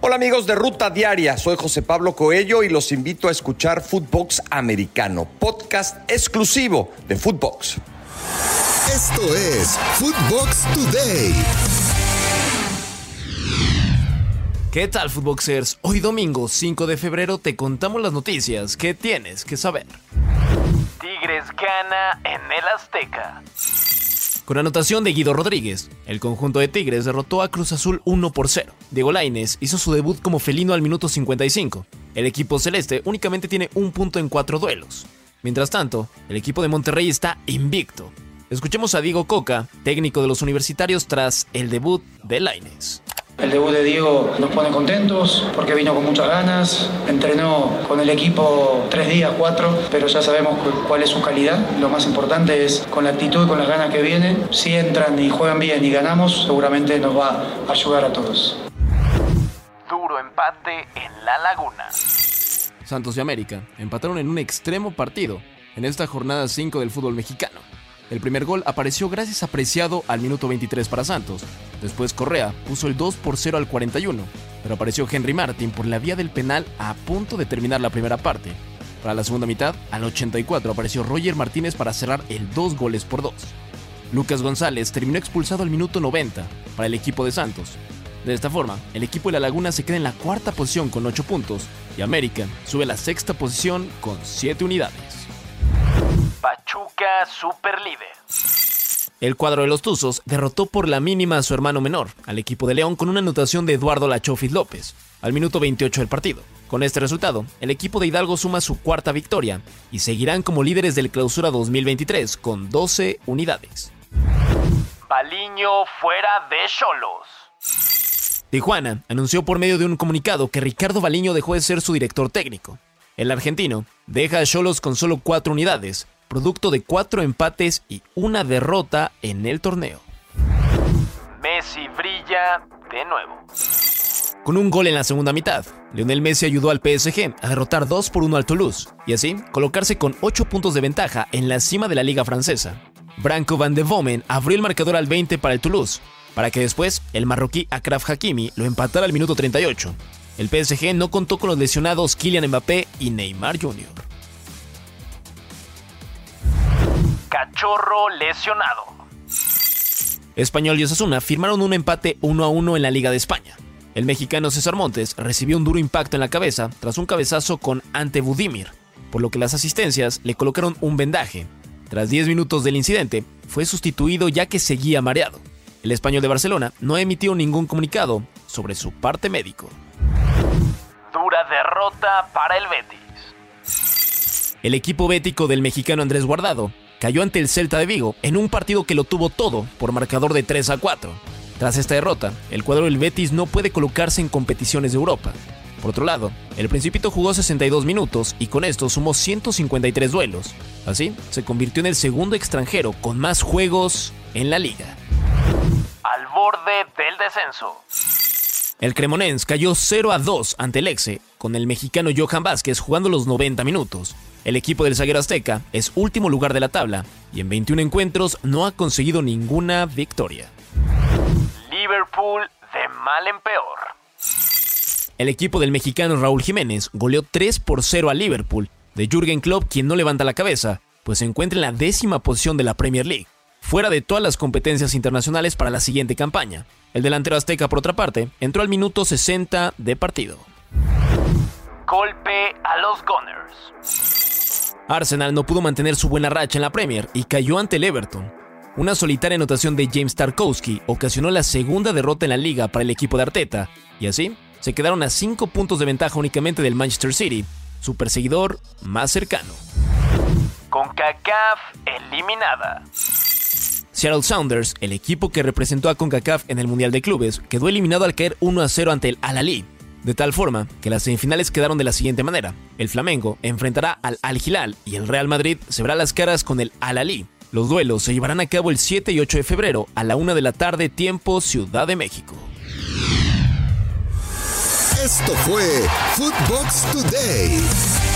Hola amigos de Ruta Diaria, soy José Pablo Coello y los invito a escuchar Footbox Americano, podcast exclusivo de Footbox. Esto es Footbox Today. ¿Qué tal, Footboxers? Hoy domingo 5 de febrero te contamos las noticias que tienes que saber. Tigres gana en el Azteca. Con anotación de Guido Rodríguez, el conjunto de Tigres derrotó a Cruz Azul 1 por 0. Diego Laines hizo su debut como felino al minuto 55. El equipo celeste únicamente tiene un punto en cuatro duelos. Mientras tanto, el equipo de Monterrey está invicto. Escuchemos a Diego Coca, técnico de los universitarios tras el debut de Laines. El debut de Diego nos pone contentos porque vino con muchas ganas, entrenó con el equipo tres días, cuatro, pero ya sabemos cuál es su calidad. Lo más importante es con la actitud y con las ganas que viene. Si entran y juegan bien y ganamos, seguramente nos va a ayudar a todos. Duro empate en La Laguna. Santos y América empataron en un extremo partido en esta jornada 5 del fútbol mexicano. El primer gol apareció gracias a Preciado al minuto 23 para Santos. Después Correa puso el 2 por 0 al 41, pero apareció Henry Martin por la vía del penal a punto de terminar la primera parte. Para la segunda mitad, al 84 apareció Roger Martínez para cerrar el 2 goles por 2. Lucas González terminó expulsado al minuto 90 para el equipo de Santos. De esta forma, el equipo de La Laguna se queda en la cuarta posición con 8 puntos y América sube a la sexta posición con 7 unidades. Pachuca Superlíder. El cuadro de los Tuzos derrotó por la mínima a su hermano menor, al equipo de León, con una anotación de Eduardo Lachofis López, al minuto 28 del partido. Con este resultado, el equipo de Hidalgo suma su cuarta victoria y seguirán como líderes del clausura 2023 con 12 unidades. Baliño fuera de Cholos. Tijuana anunció por medio de un comunicado que Ricardo Baliño dejó de ser su director técnico. El argentino deja a Cholos con solo cuatro unidades, producto de cuatro empates y una derrota en el torneo. Messi brilla de nuevo. Con un gol en la segunda mitad, Lionel Messi ayudó al PSG a derrotar 2 por 1 al Toulouse y así colocarse con 8 puntos de ventaja en la cima de la liga francesa. Branco van de Bomen abrió el marcador al 20 para el Toulouse, para que después el marroquí Akraf Hakimi lo empatara al minuto 38. El PSG no contó con los lesionados Kylian Mbappé y Neymar Jr. Cachorro lesionado. Español y Osasuna firmaron un empate 1 a 1 en la Liga de España. El mexicano César Montes recibió un duro impacto en la cabeza tras un cabezazo con Ante Budimir, por lo que las asistencias le colocaron un vendaje. Tras 10 minutos del incidente, fue sustituido ya que seguía mareado. El español de Barcelona no emitió ningún comunicado sobre su parte médico. Dura derrota para el Betis. El equipo bético del mexicano Andrés Guardado cayó ante el Celta de Vigo en un partido que lo tuvo todo por marcador de 3 a 4. Tras esta derrota, el cuadro del Betis no puede colocarse en competiciones de Europa. Por otro lado, el Principito jugó 62 minutos y con esto sumó 153 duelos. Así, se convirtió en el segundo extranjero con más juegos en la liga. Al borde del descenso. El Cremonense cayó 0 a 2 ante el Exe, con el mexicano Johan Vázquez jugando los 90 minutos. El equipo del zaguero azteca es último lugar de la tabla y en 21 encuentros no ha conseguido ninguna victoria. Liverpool de mal en peor. El equipo del mexicano Raúl Jiménez goleó 3 por 0 a Liverpool, de Jürgen Klopp quien no levanta la cabeza, pues se encuentra en la décima posición de la Premier League, fuera de todas las competencias internacionales para la siguiente campaña. El delantero azteca, por otra parte, entró al minuto 60 de partido. Golpe a los Gunners. Arsenal no pudo mantener su buena racha en la Premier y cayó ante el Everton. Una solitaria anotación de James Tarkowski ocasionó la segunda derrota en la liga para el equipo de Arteta, y así se quedaron a 5 puntos de ventaja únicamente del Manchester City, su perseguidor más cercano. Con CACAF eliminada. Seattle Sounders, el equipo que representó a CONCACAF en el Mundial de Clubes, quedó eliminado al caer 1 a 0 ante el Al-Ali, de tal forma que las semifinales quedaron de la siguiente manera. El Flamengo enfrentará al Al-Hilal y el Real Madrid se verá las caras con el Al-Ali. Los duelos se llevarán a cabo el 7 y 8 de febrero a la 1 de la tarde tiempo Ciudad de México. Esto fue Footbox Today.